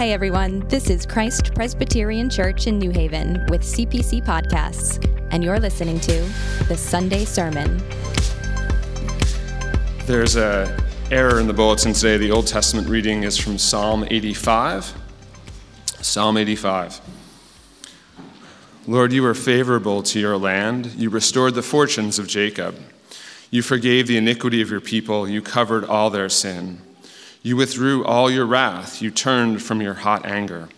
Hey everyone, this is Christ Presbyterian Church in New Haven with CPC Podcasts, and you're listening to the Sunday Sermon. There's a error in the bulletin today. The Old Testament reading is from Psalm 85. Psalm 85. Lord, you were favorable to your land. You restored the fortunes of Jacob. You forgave the iniquity of your people. You covered all their sin. You withdrew all your wrath. You turned from your hot anger.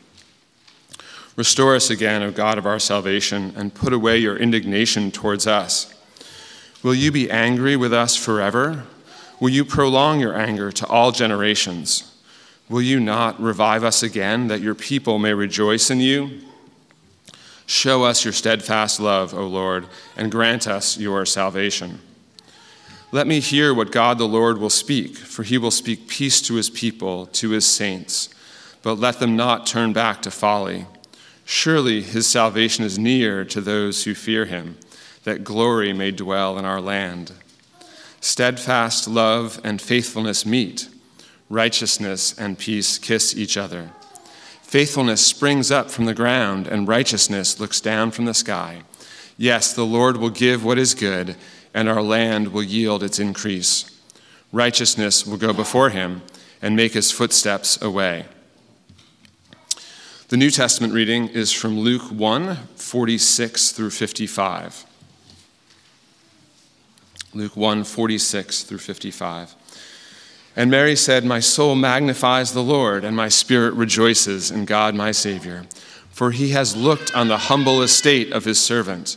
Restore us again, O God of our salvation, and put away your indignation towards us. Will you be angry with us forever? Will you prolong your anger to all generations? Will you not revive us again, that your people may rejoice in you? Show us your steadfast love, O Lord, and grant us your salvation. Let me hear what God the Lord will speak, for he will speak peace to his people, to his saints. But let them not turn back to folly. Surely his salvation is near to those who fear him, that glory may dwell in our land. Steadfast love and faithfulness meet, righteousness and peace kiss each other. Faithfulness springs up from the ground, and righteousness looks down from the sky. Yes, the Lord will give what is good and our land will yield its increase. Righteousness will go before him and make his footsteps a way. The New Testament reading is from Luke 1 46 through 55. Luke 1 46 through 55. And Mary said, My soul magnifies the Lord, and my spirit rejoices in God my Savior, for he has looked on the humble estate of his servant.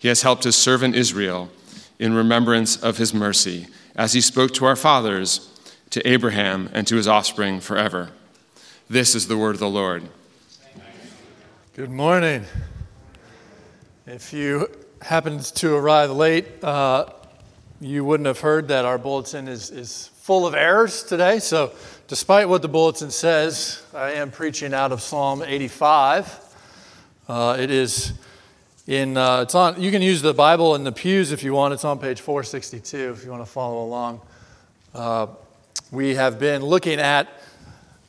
He has helped his servant Israel in remembrance of his mercy, as he spoke to our fathers, to Abraham, and to his offspring forever. This is the word of the Lord. Good morning. If you happened to arrive late, uh, you wouldn't have heard that our bulletin is, is full of errors today. So, despite what the bulletin says, I am preaching out of Psalm 85. Uh, it is in uh, it's on you can use the bible in the pews if you want. It's on page 462 if you want to follow along. Uh, we have been looking at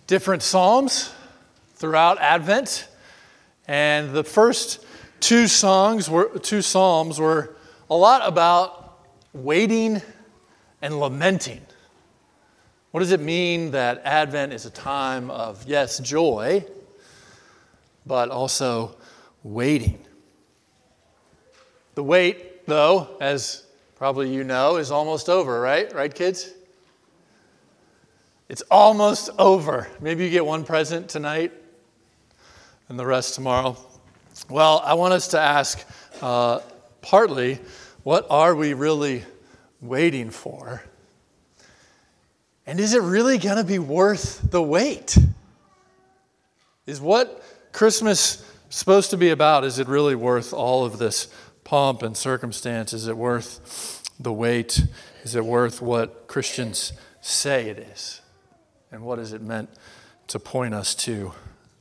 different psalms throughout advent and the first two songs were two psalms were a lot about waiting and lamenting. What does it mean that advent is a time of yes joy but also waiting the wait, though, as probably you know, is almost over, right? Right, kids? It's almost over. Maybe you get one present tonight and the rest tomorrow. Well, I want us to ask uh, partly what are we really waiting for? And is it really going to be worth the wait? Is what Christmas supposed to be about, is it really worth all of this pomp and circumstance? Is it worth the wait? Is it worth what Christians say it is? And what is it meant to point us to?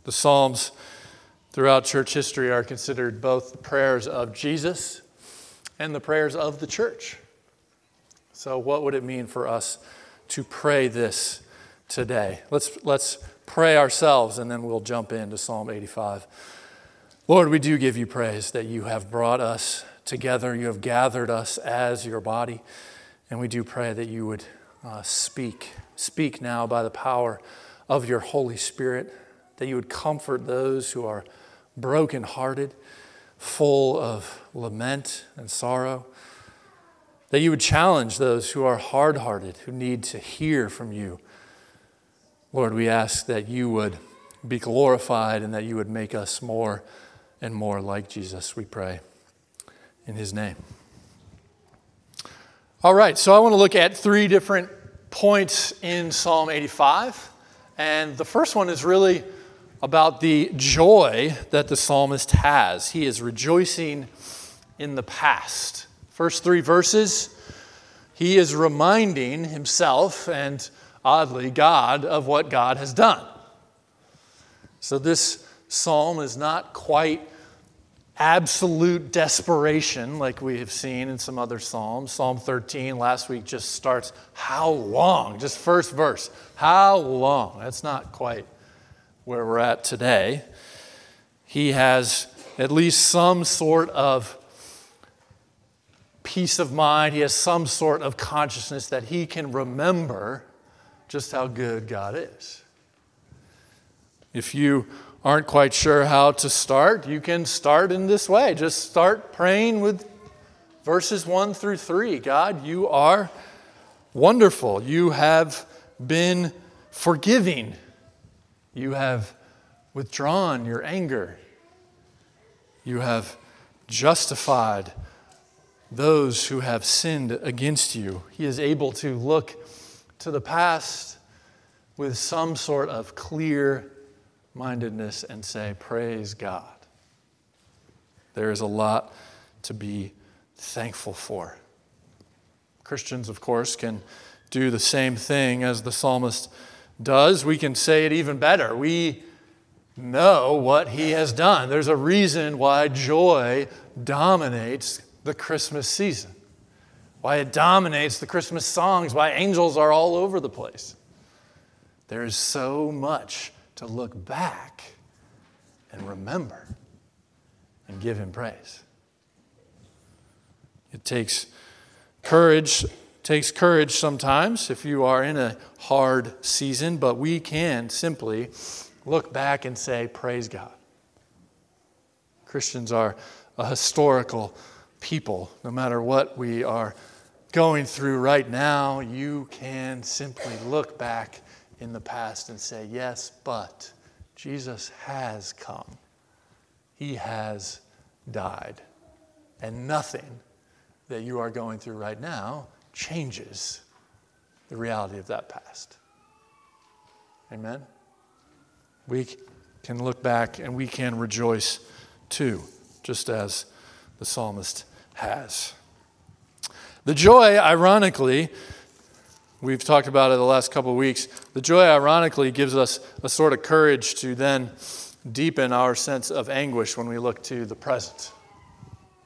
The Psalms throughout church history are considered both the prayers of Jesus and the prayers of the church. So, what would it mean for us to pray this today? Let's, let's pray ourselves and then we'll jump into Psalm 85. Lord, we do give you praise that you have brought us together. You have gathered us as your body. And we do pray that you would uh, speak. Speak now by the power of your Holy Spirit, that you would comfort those who are brokenhearted, full of lament and sorrow. That you would challenge those who are hard hearted, who need to hear from you. Lord, we ask that you would be glorified and that you would make us more and more like Jesus, we pray. In his name. All right, so I want to look at three different points in Psalm 85. And the first one is really about the joy that the psalmist has. He is rejoicing in the past. First three verses, he is reminding himself and oddly God of what God has done. So this psalm is not quite absolute desperation like we have seen in some other psalms. Psalm 13 last week just starts, How long? Just first verse. How long? That's not quite where we're at today. He has at least some sort of peace of mind. He has some sort of consciousness that he can remember just how good God is. If you aren't quite sure how to start, you can start in this way. Just start praying with verses 1 through 3. God, you are wonderful. You have been forgiving. You have withdrawn your anger. You have justified those who have sinned against you. He is able to look to the past with some sort of clear mindedness and say, Praise God. There is a lot to be thankful for. Christians, of course, can do the same thing as the psalmist does. We can say it even better. We know what he has done. There's a reason why joy dominates the Christmas season, why it dominates the Christmas songs, why angels are all over the place. There is so much to look back and remember and give Him praise. It takes courage takes courage sometimes if you are in a hard season, but we can simply look back and say, Praise God. Christians are a historical people. No matter what we are going through right now, you can simply look back in the past and say, Yes, but Jesus has come. He has died. And nothing that you are going through right now changes the reality of that past. Amen? We can look back and we can rejoice too, just as the psalmist has. The joy, ironically, We've talked about it the last couple of weeks. The joy, ironically, gives us a sort of courage to then deepen our sense of anguish when we look to the present.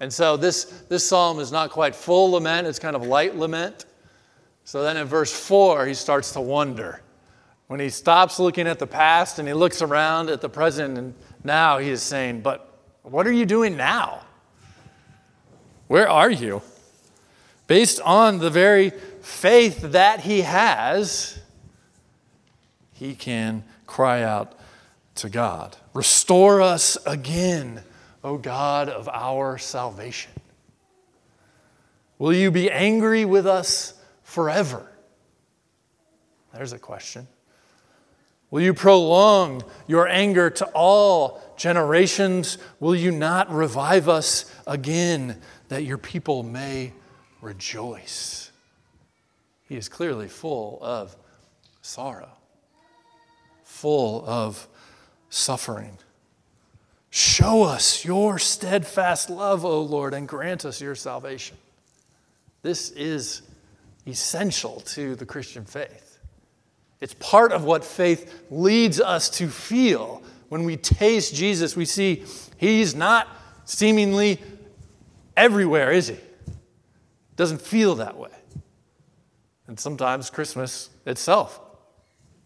And so this, this psalm is not quite full lament, it's kind of light lament. So then in verse 4, he starts to wonder. When he stops looking at the past and he looks around at the present, and now he is saying, But what are you doing now? Where are you? Based on the very faith that he has, he can cry out to God Restore us again, O God of our salvation. Will you be angry with us forever? There's a question. Will you prolong your anger to all generations? Will you not revive us again that your people may rejoice? He is clearly full of sorrow, full of suffering. Show us your steadfast love, O Lord, and grant us your salvation. This is essential to the Christian faith. It's part of what faith leads us to feel. When we taste Jesus, we see he's not seemingly everywhere, is he? Doesn't feel that way. And sometimes Christmas itself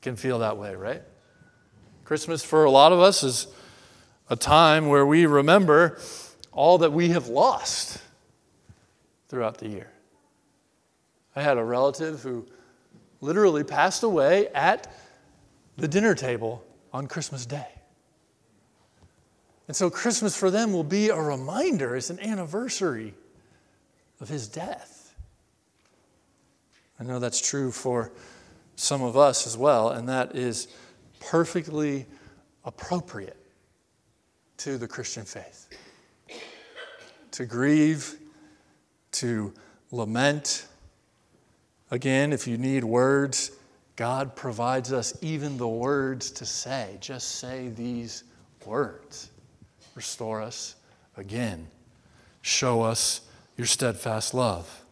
can feel that way, right? Christmas for a lot of us is a time where we remember all that we have lost throughout the year. I had a relative who literally passed away at the dinner table on Christmas Day. And so Christmas for them will be a reminder, it's an anniversary of his death. I know that's true for some of us as well, and that is perfectly appropriate to the Christian faith. To grieve, to lament. Again, if you need words, God provides us even the words to say. Just say these words. Restore us again. Show us your steadfast love.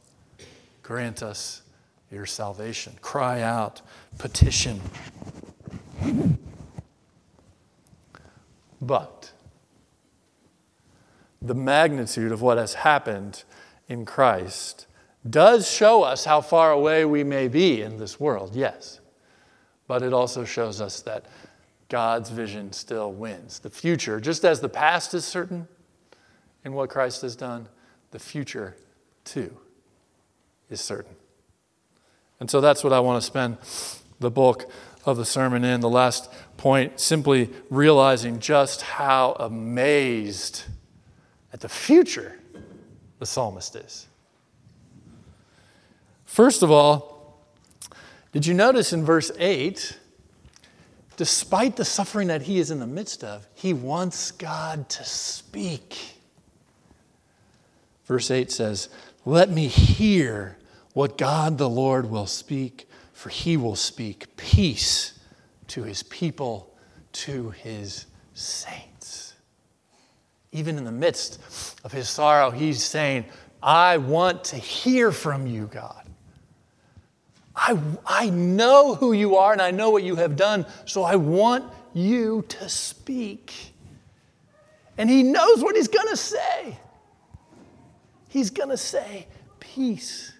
Grant us your salvation. Cry out, petition. But the magnitude of what has happened in Christ does show us how far away we may be in this world, yes. But it also shows us that God's vision still wins. The future, just as the past is certain in what Christ has done, the future too is certain. And so that's what I want to spend the bulk of the sermon in. The last point, simply realizing just how amazed at the future the psalmist is. First of all, did you notice in verse 8, despite the suffering that he is in the midst of, he wants God to speak. Verse 8 says, Let me hear what God the Lord will speak, for he will speak peace to his people, to his saints. Even in the midst of his sorrow, he's saying, I want to hear from you, God. I, I know who you are and I know what you have done, so I want you to speak. And he knows what he's going to say. He's going to say, Peace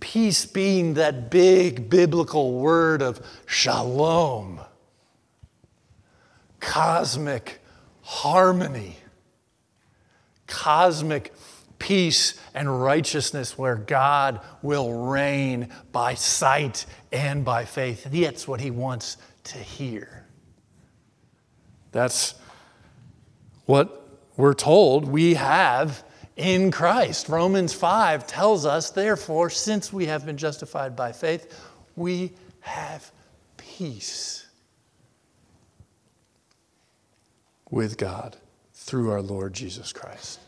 Peace being that big biblical word of shalom, cosmic harmony, cosmic peace and righteousness where God will reign by sight and by faith. That's what he wants to hear. That's what we're told we have in Christ. Romans 5 tells us, therefore, since we have been justified by faith, we have peace with God through our Lord Jesus Christ.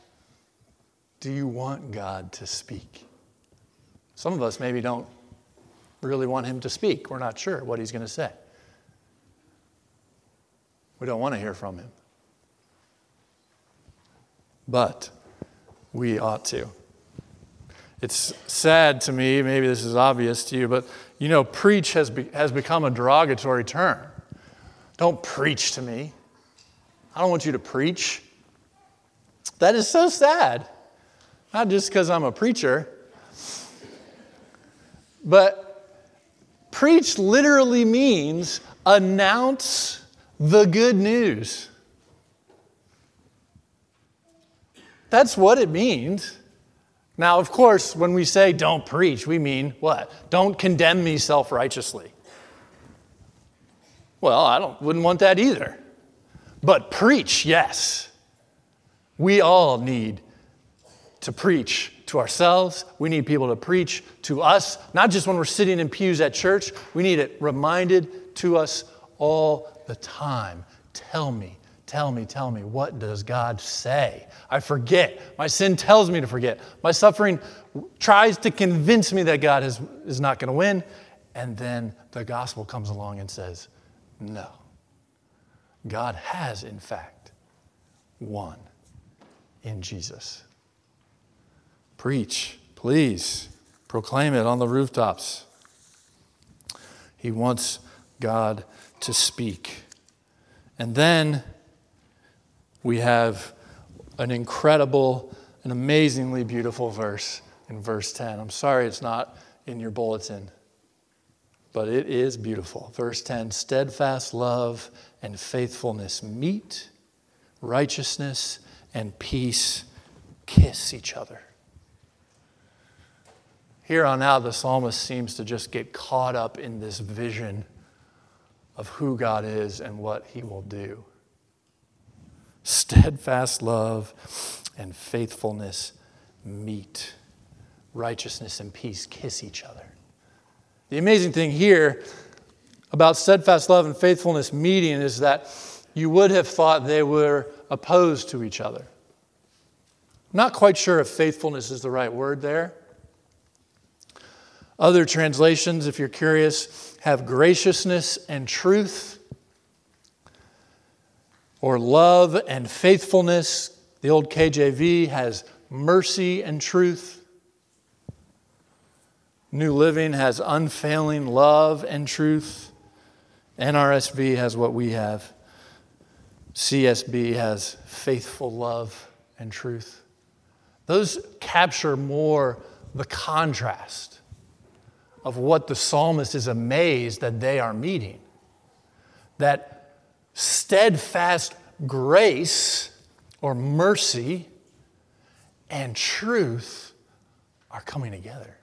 Do you want God to speak? Some of us maybe don't really want Him to speak. We're not sure what He's going to say. We don't want to hear from Him. But we ought to. It's sad to me, maybe this is obvious to you, but you know, preach has, be, has become a derogatory term. Don't preach to me. I don't want you to preach. That is so sad. Not just because I'm a preacher, but preach literally means announce the good news. That's what it means. Now, of course, when we say don't preach, we mean what? Don't condemn me self righteously. Well, I don't, wouldn't want that either. But preach, yes. We all need to preach to ourselves. We need people to preach to us, not just when we're sitting in pews at church. We need it reminded to us all the time. Tell me, tell me, tell me, what does God say? I forget. My sin tells me to forget. My suffering tries to convince me that God is, is not going to win. And then the gospel comes along and says, no. God has, in fact, won in Jesus. Preach, please. Proclaim it on the rooftops. He wants God to speak. And then we have an incredible, an amazingly beautiful verse in verse 10. I'm sorry it's not in your bulletin, but it is beautiful. Verse 10 steadfast love and faithfulness meet, righteousness and peace kiss each other. Here on out, the psalmist seems to just get caught up in this vision of who God is and what he will do steadfast love and faithfulness meet. Righteousness and peace kiss each other. The amazing thing here about steadfast love and faithfulness meeting is that you would have thought they were opposed to each other. I'm not quite sure if faithfulness is the right word there. Other translations, if you're curious, have graciousness and truth, or love and faithfulness. The old KJV has mercy and truth. New Living has unfailing love and truth. NRSV has what we have. CSB has faithful love and truth. Those capture more the contrast of what the psalmist is amazed that they are meeting. That steadfast grace or mercy and truth are coming together.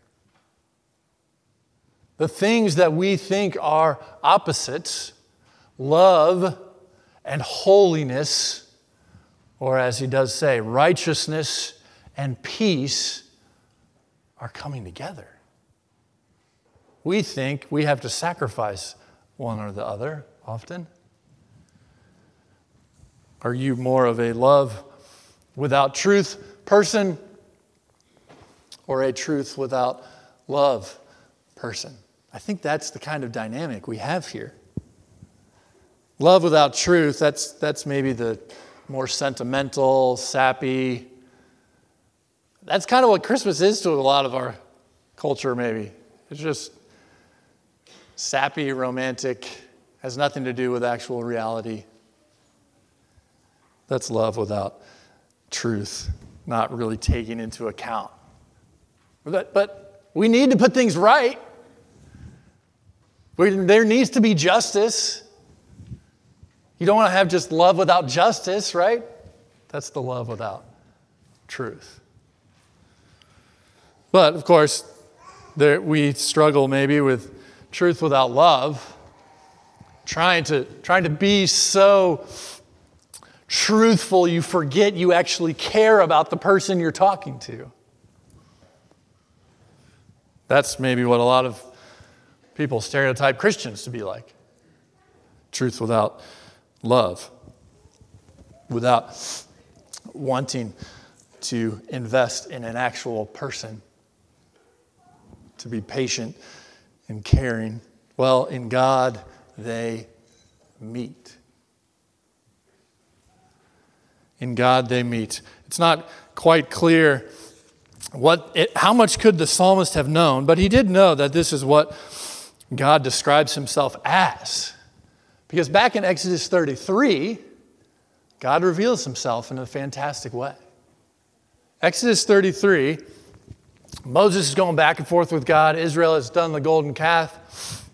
The things that we think are opposites, love and holiness, or as he does say, righteousness and peace, are coming together. We think we have to sacrifice one or the other often. Are you more of a love without truth person or a truth without love person? I think that's the kind of dynamic we have here. Love without truth, that's, that's maybe the more sentimental, sappy. That's kind of what Christmas is to a lot of our culture, maybe. It's just sappy, romantic, has nothing to do with actual reality. That's love without truth, not really taking into account. But, but we need to put things right. There needs to be justice. You don't want to have just love without justice, right? That's the love without truth. But of course, there, we struggle maybe with truth without love, trying to, trying to be so truthful you forget you actually care about the person you're talking to. That's maybe what a lot of people stereotype Christians to be like truth without love, without wanting to invest in an actual person, to be patient and caring. Well, in God, they meet. In God, they meet. It's not quite clear what it, how much could the psalmist have known, but he did know that this is what God describes himself as. Because back in Exodus 33, God reveals himself in a fantastic way. Exodus 33, Moses is going back and forth with God. Israel has done the golden calf.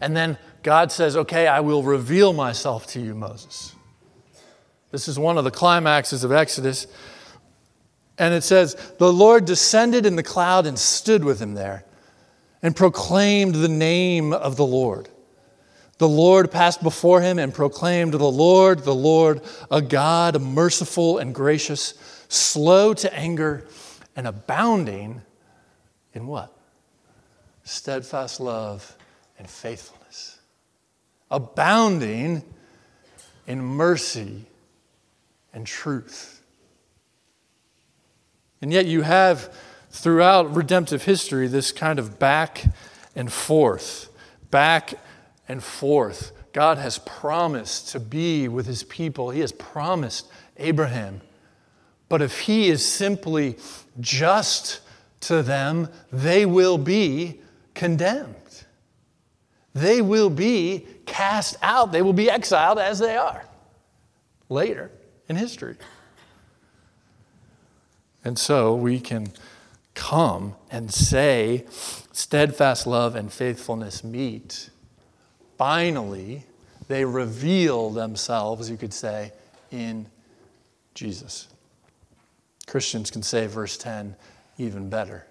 And then God says, Okay, I will reveal myself to you, Moses. This is one of the climaxes of Exodus. And it says, The Lord descended in the cloud and stood with him there and proclaimed the name of the Lord. The Lord passed before him and proclaimed, The Lord, the Lord, a God merciful and gracious, slow to anger, and abounding in what? Steadfast love and faithfulness. Abounding in mercy and truth. And yet you have throughout redemptive history this kind of back and forth, back and forth. God has promised to be with his people, he has promised Abraham. But if he is simply just to them, they will be condemned. They will be cast out. They will be exiled as they are later in history. And so we can come and say, steadfast love and faithfulness meet. Finally, they reveal themselves, you could say, in Jesus. Christians can say verse 10 even better.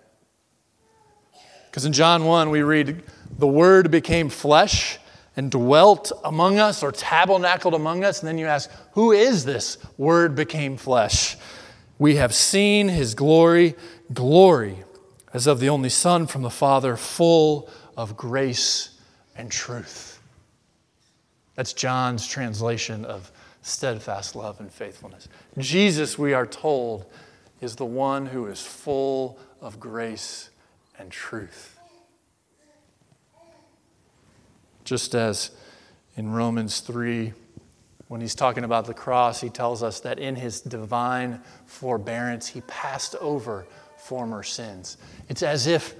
Because in John 1, we read, The Word became flesh and dwelt among us or tabernacled among us. And then you ask, Who is this Word became flesh? We have seen his glory, glory as of the only Son from the Father, full of grace and truth. That's John's translation of steadfast love and faithfulness. Jesus, we are told, is the one who is full of grace and truth. Just as in Romans 3, when he's talking about the cross, he tells us that in his divine forbearance, he passed over former sins. It's as if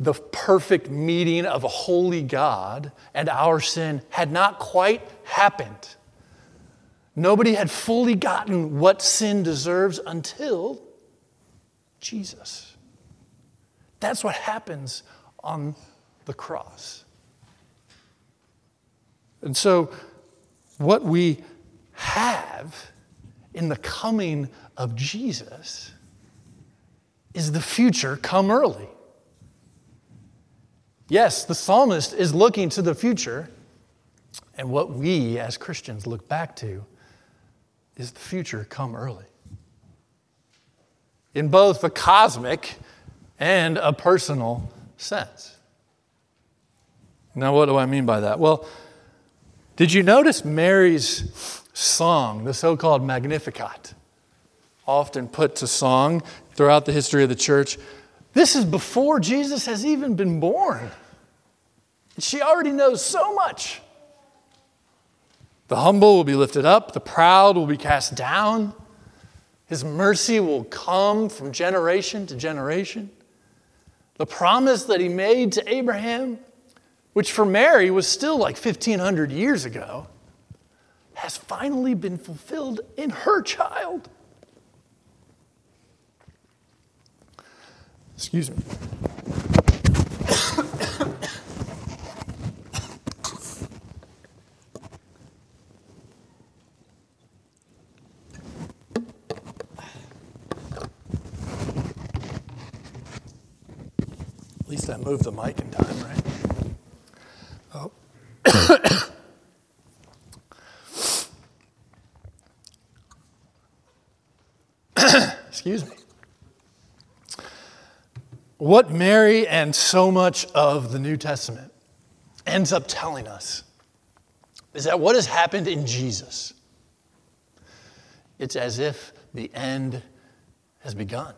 the perfect meeting of a holy God and our sin had not quite happened. Nobody had fully gotten what sin deserves until Jesus. That's what happens on the cross. And so, what we have in the coming of Jesus is the future come early. Yes, the psalmist is looking to the future, and what we as Christians look back to is the future come early. In both the cosmic and a personal sense. Now, what do I mean by that? Well, did you notice Mary's song, the so called Magnificat, often put to song throughout the history of the church? This is before Jesus has even been born. She already knows so much. The humble will be lifted up, the proud will be cast down. His mercy will come from generation to generation. The promise that he made to Abraham, which for Mary was still like 1,500 years ago, has finally been fulfilled in her child. Excuse me. At least I moved the mic in time, right? Excuse me. What Mary and so much of the New Testament ends up telling us is that what has happened in Jesus, it's as if the end has begun.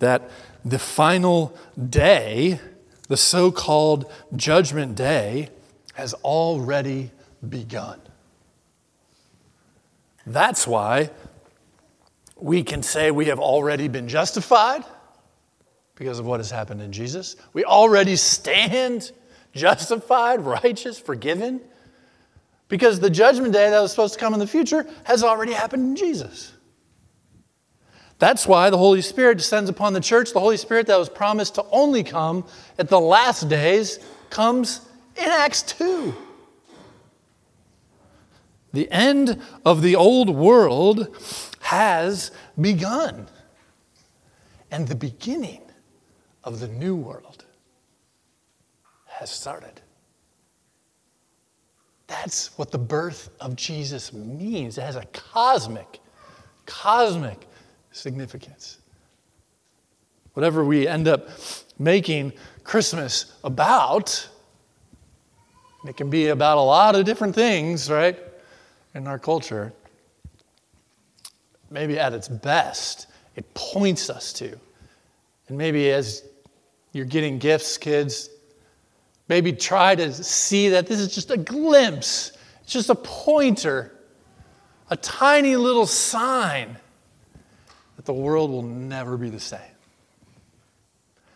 That the final day, the so called judgment day, has already begun. That's why we can say we have already been justified because of what has happened in Jesus. We already stand justified, righteous, forgiven because the judgment day that was supposed to come in the future has already happened in Jesus. That's why the Holy Spirit descends upon the church. The Holy Spirit that was promised to only come at the last days comes in Acts 2. The end of the old world has begun, and the beginning of the new world has started. That's what the birth of Jesus means. It has a cosmic, cosmic significance. Whatever we end up making Christmas about, it can be about a lot of different things, right, in our culture. Maybe at its best, it points us to. And maybe as you're getting gifts, kids, maybe try to see that this is just a glimpse, it's just a pointer, a tiny little sign that the world will never be the same.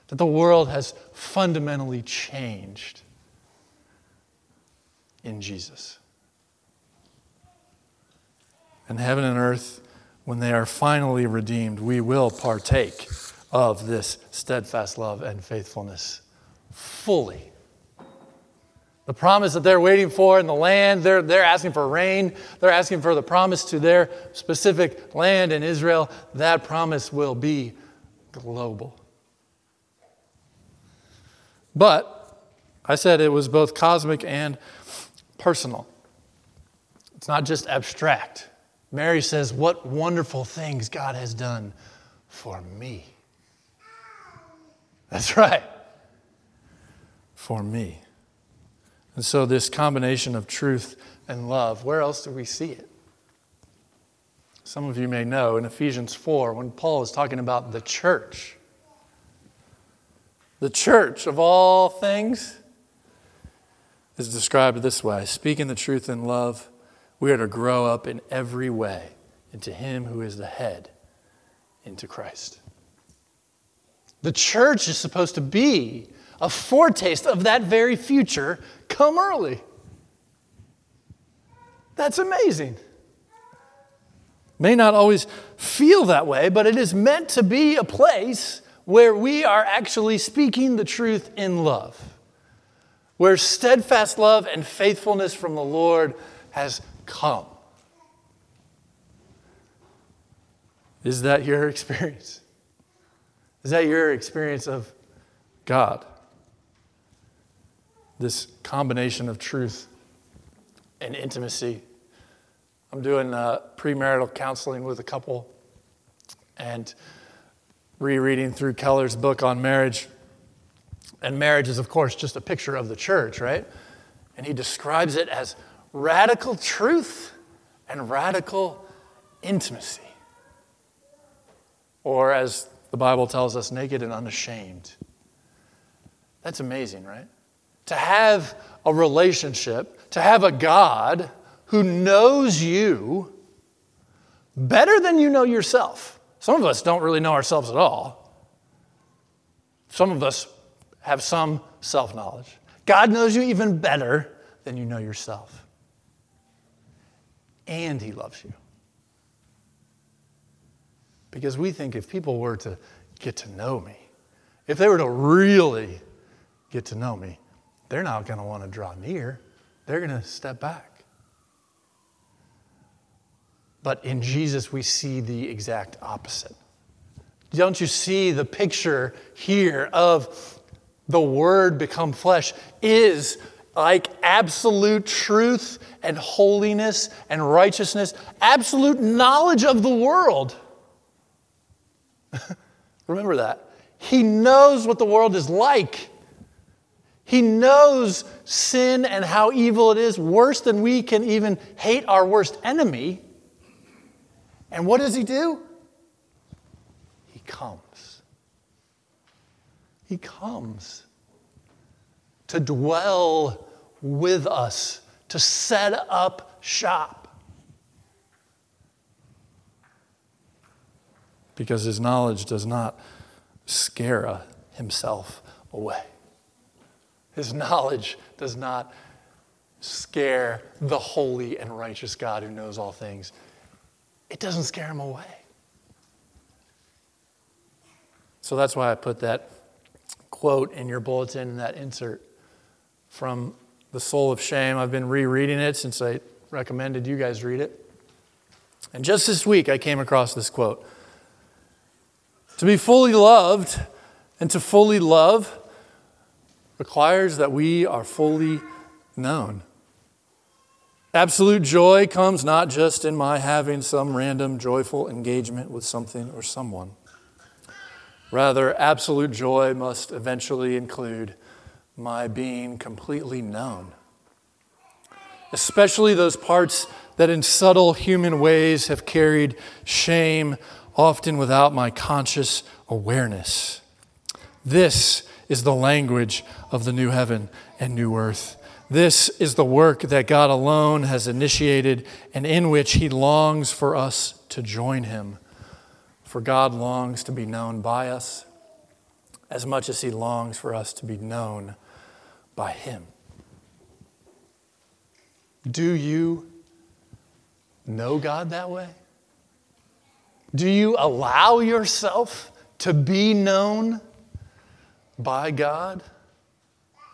That the world has fundamentally changed in Jesus. And heaven and earth, when they are finally redeemed, we will partake of this steadfast love and faithfulness fully. The promise that they're waiting for in the land, they're, they're asking for rain, they're asking for the promise to their specific land in Israel. That promise will be global. But I said it was both cosmic and personal. It's not just abstract. Mary says, What wonderful things God has done for me. That's right, for me. And so, this combination of truth and love, where else do we see it? Some of you may know in Ephesians 4, when Paul is talking about the church, The church, of all things, is described this way speaking the truth in love, we are to grow up in every way into Him who is the head, into Christ. The church is supposed to be a foretaste of that very future come early. That's amazing. May not always feel that way, but it is meant to be a place where we are actually speaking the truth in love, where steadfast love and faithfulness from the Lord has come. Is that your experience? Is that your experience of God? This combination of truth and intimacy. I'm doing uh, premarital counseling with a couple and rereading through Keller's book on marriage. And marriage is, of course, just a picture of the church, right? And he describes it as radical truth and radical intimacy. Or, as the Bible tells us, naked and unashamed. That's amazing, right? To have a relationship, to have a God who knows you better than you know yourself. Some of us don't really know ourselves at all. Some of us have some self knowledge. God knows you even better than you know yourself. And He loves you. Because we think if people were to get to know me, if they were to really get to know me, they're not going to want to draw near. They're going to step back. But in Jesus, we see the exact opposite. Don't you see the picture here of the Word become flesh is like absolute truth and holiness and righteousness, absolute knowledge of the world. Remember that. He knows what the world is like. He knows sin and how evil it is worse than we can even hate our worst enemy. And what does he do? He comes. He comes to dwell with us, to set up shop. because his knowledge does not scare himself away. His knowledge does not scare the holy and righteous God who knows all things. It doesn't scare him away. So that's why I put that quote in your bulletin in that insert from The Soul of Shame. I've been rereading it since I recommended you guys read it. And just this week, I came across this quote. To be fully loved and to fully love requires that we are fully known. Absolute joy comes not just in my having some random joyful engagement with something or someone. Rather, absolute joy must eventually include my being completely known, especially those parts that in subtle human ways have carried shame often without my conscious awareness. This is the language of the new heaven and new earth. This is the work that God alone has initiated and in which He longs for us to join Him. For God longs to be known by us as much as He longs for us to be known by Him. Do you know God that way? Do you allow yourself to be known by God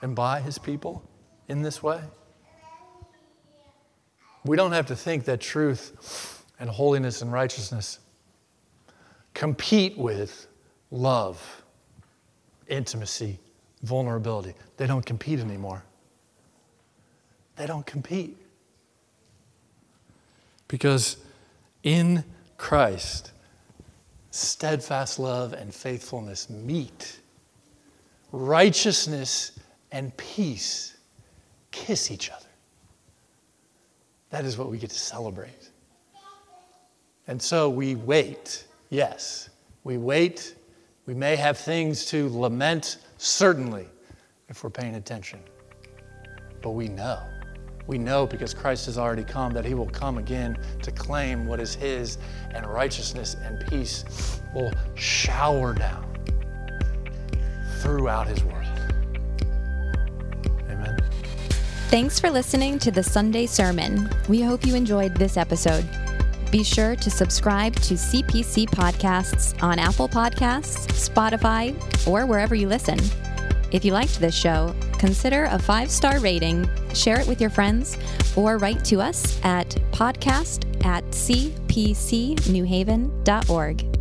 and by His people in this way? We don't have to think that truth and holiness and righteousness compete with love, intimacy, vulnerability. They don't compete anymore. They don't compete. Because in Christ, steadfast love and faithfulness meet. Righteousness and peace kiss each other. That is what we get to celebrate. And so we wait, yes, we wait We may have things to lament, certainly, if we're paying attention. But we know. We know because Christ has already come that he will come again to claim what is his, and righteousness and peace will shower down throughout his world. Amen. Thanks for listening to the Sunday Sermon. We hope you enjoyed this episode. Be sure to subscribe to CPC Podcasts on Apple Podcasts, Spotify, or wherever you listen. If you liked this show, consider a five star rating, share it with your friends, or write to us at podcast at cpcnewhaven.org.